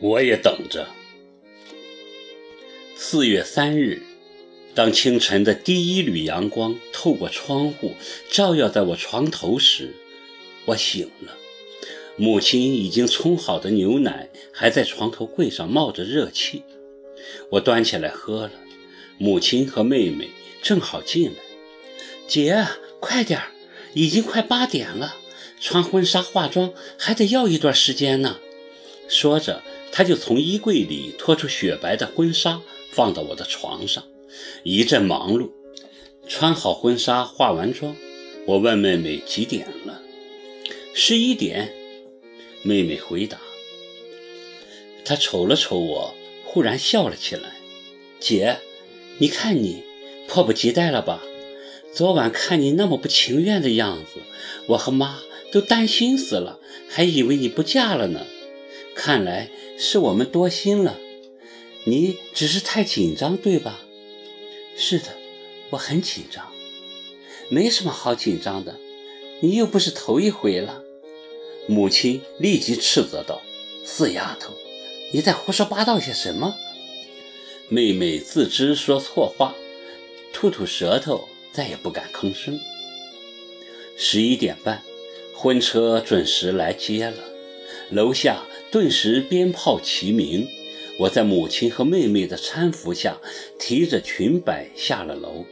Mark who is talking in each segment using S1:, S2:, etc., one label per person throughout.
S1: 我也等着。四月三日，当清晨的第一缕阳光透过窗户照耀在我床头时，我醒了。母亲已经冲好的牛奶还在床头柜上冒着热气，我端起来喝了。母亲和妹妹正好进来，姐，快点儿，已经快八点了，穿婚纱化妆还得要一段时间呢。说着，她就从衣柜里拖出雪白的婚纱，放到我的床上。一阵忙碌，穿好婚纱，化完妆，我问妹妹几点了，十一点。妹妹回答：“她瞅了瞅我，忽然笑了起来。姐，你看你迫不及待了吧？昨晚看你那么不情愿的样子，我和妈都担心死了，还以为你不嫁了呢。看来是我们多心了，你只是太紧张，对吧？是的，我很紧张。没什么好紧张的，你又不是头一回了。”母亲立即斥责道：“死丫头，你在胡说八道些什么？”妹妹自知说错话，吐吐舌头，再也不敢吭声。十一点半，婚车准时来接了，楼下顿时鞭炮齐鸣。我在母亲和妹妹的搀扶下，提着裙摆下了楼。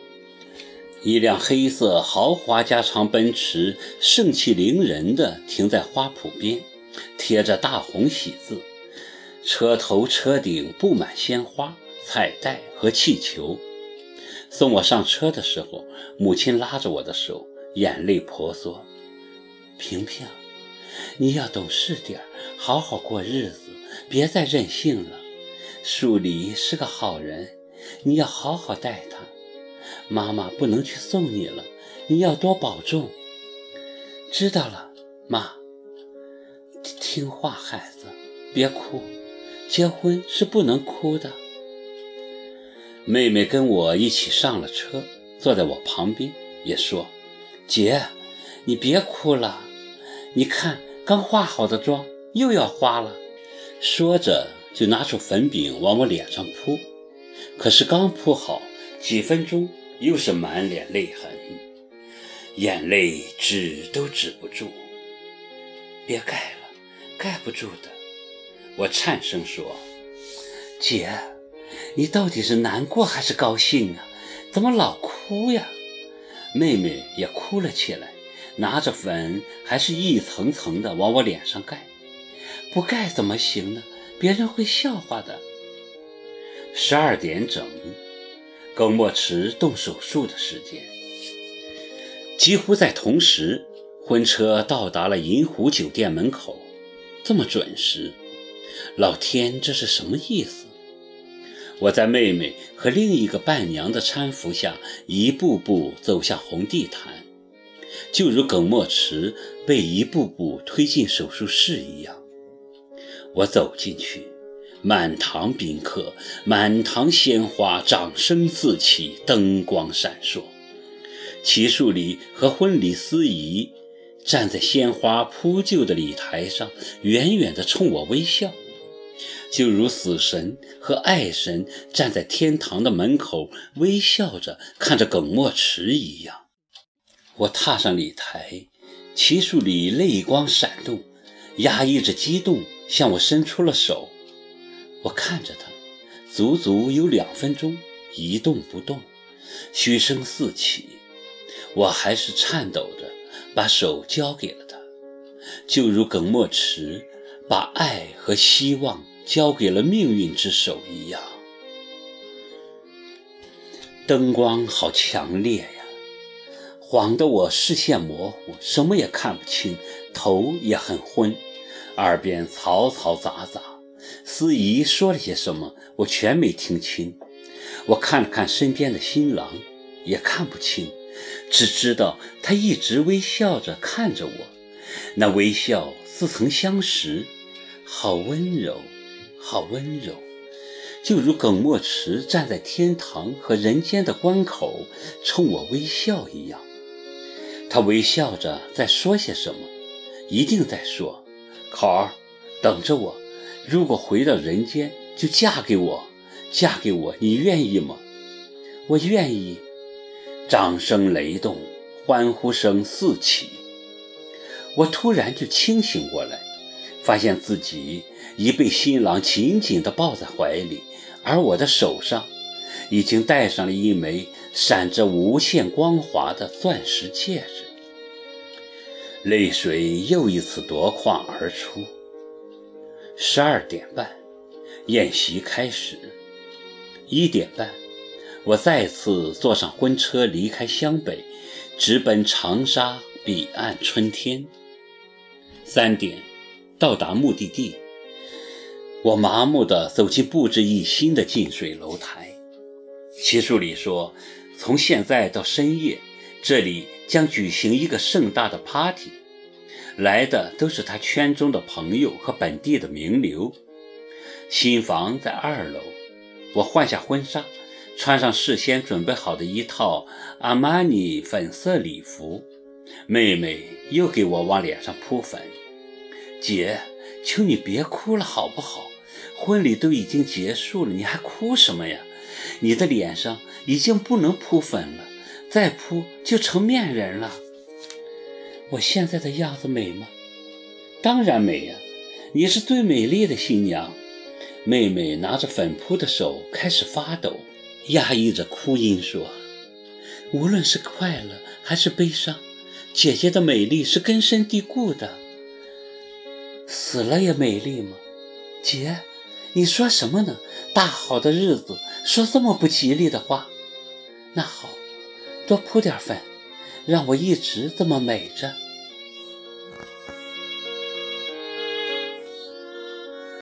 S1: 一辆黑色豪华加长奔驰盛气凌人地停在花圃边，贴着大红喜字，车头车顶布满鲜花、彩带和气球。送我上车的时候，母亲拉着我的手，眼泪婆娑：“萍萍，你要懂事点儿好好过日子，别再任性了。树里是个好人，你要好好待他。”妈妈不能去送你了，你要多保重。知道了，妈。听话，孩子，别哭。结婚是不能哭的。妹妹跟我一起上了车，坐在我旁边，也说：“姐，你别哭了。你看，刚化好的妆又要花了。”说着就拿出粉饼往我脸上扑。可是刚扑好，几分钟。又是满脸泪痕，眼泪止都止不住。别盖了，盖不住的。我颤声说：“姐，你到底是难过还是高兴啊？怎么老哭呀？”妹妹也哭了起来，拿着粉还是一层层的往我脸上盖。不盖怎么行呢？别人会笑话的。十二点整。耿墨池动手术的时间，几乎在同时，婚车到达了银湖酒店门口，这么准时，老天，这是什么意思？我在妹妹和另一个伴娘的搀扶下，一步步走向红地毯，就如耿墨池被一步步推进手术室一样。我走进去。满堂宾客，满堂鲜花，掌声四起，灯光闪烁。齐树礼和婚礼司仪站在鲜花铺就的礼台上，远远地冲我微笑，就如死神和爱神站在天堂的门口，微笑着看着耿墨池一样。我踏上礼台，齐树礼泪光闪动，压抑着激动，向我伸出了手。我看着他，足足有两分钟，一动不动，嘘声四起。我还是颤抖着把手交给了他，就如耿墨池把爱和希望交给了命运之手一样。灯光好强烈呀，晃得我视线模糊，什么也看不清，头也很昏，耳边嘈嘈杂杂。司仪说了些什么，我全没听清。我看了看身边的新郎，也看不清，只知道他一直微笑着看着我，那微笑似曾相识，好温柔，好温柔，就如耿墨池站在天堂和人间的关口，冲我微笑一样。他微笑着在说些什么，一定在说：“好儿，等着我。”如果回到人间，就嫁给我，嫁给我，你愿意吗？”“
S2: 我愿意。”
S1: 掌声雷动，欢呼声四起。我突然就清醒过来，发现自己已被新郎紧紧地抱在怀里，而我的手上已经戴上了一枚闪着无限光华的钻石戒指。泪水又一次夺眶而出。十二点半，宴席开始。一点半，我再次坐上婚车，离开湘北，直奔长沙彼岸春天。三点，到达目的地。我麻木地走进布置一新的近水楼台。奇书里说，从现在到深夜，这里将举行一个盛大的 party。来的都是他圈中的朋友和本地的名流。新房在二楼，我换下婚纱，穿上事先准备好的一套阿玛尼粉色礼服。妹妹又给我往脸上扑粉。姐，求你别哭了好不好？婚礼都已经结束了，你还哭什么呀？你的脸上已经不能扑粉了，再扑就成面人了。
S2: 我现在的样子美吗？
S1: 当然美呀！你是最美丽的新娘。妹妹拿着粉扑的手开始发抖，压抑着哭音说：“
S2: 无论是快乐还是悲伤，姐姐的美丽是根深蒂固的。死了也美丽吗？姐，你说什么呢？大好的日子说这么不吉利的话。那好，多铺点粉。”让我一直这么美着。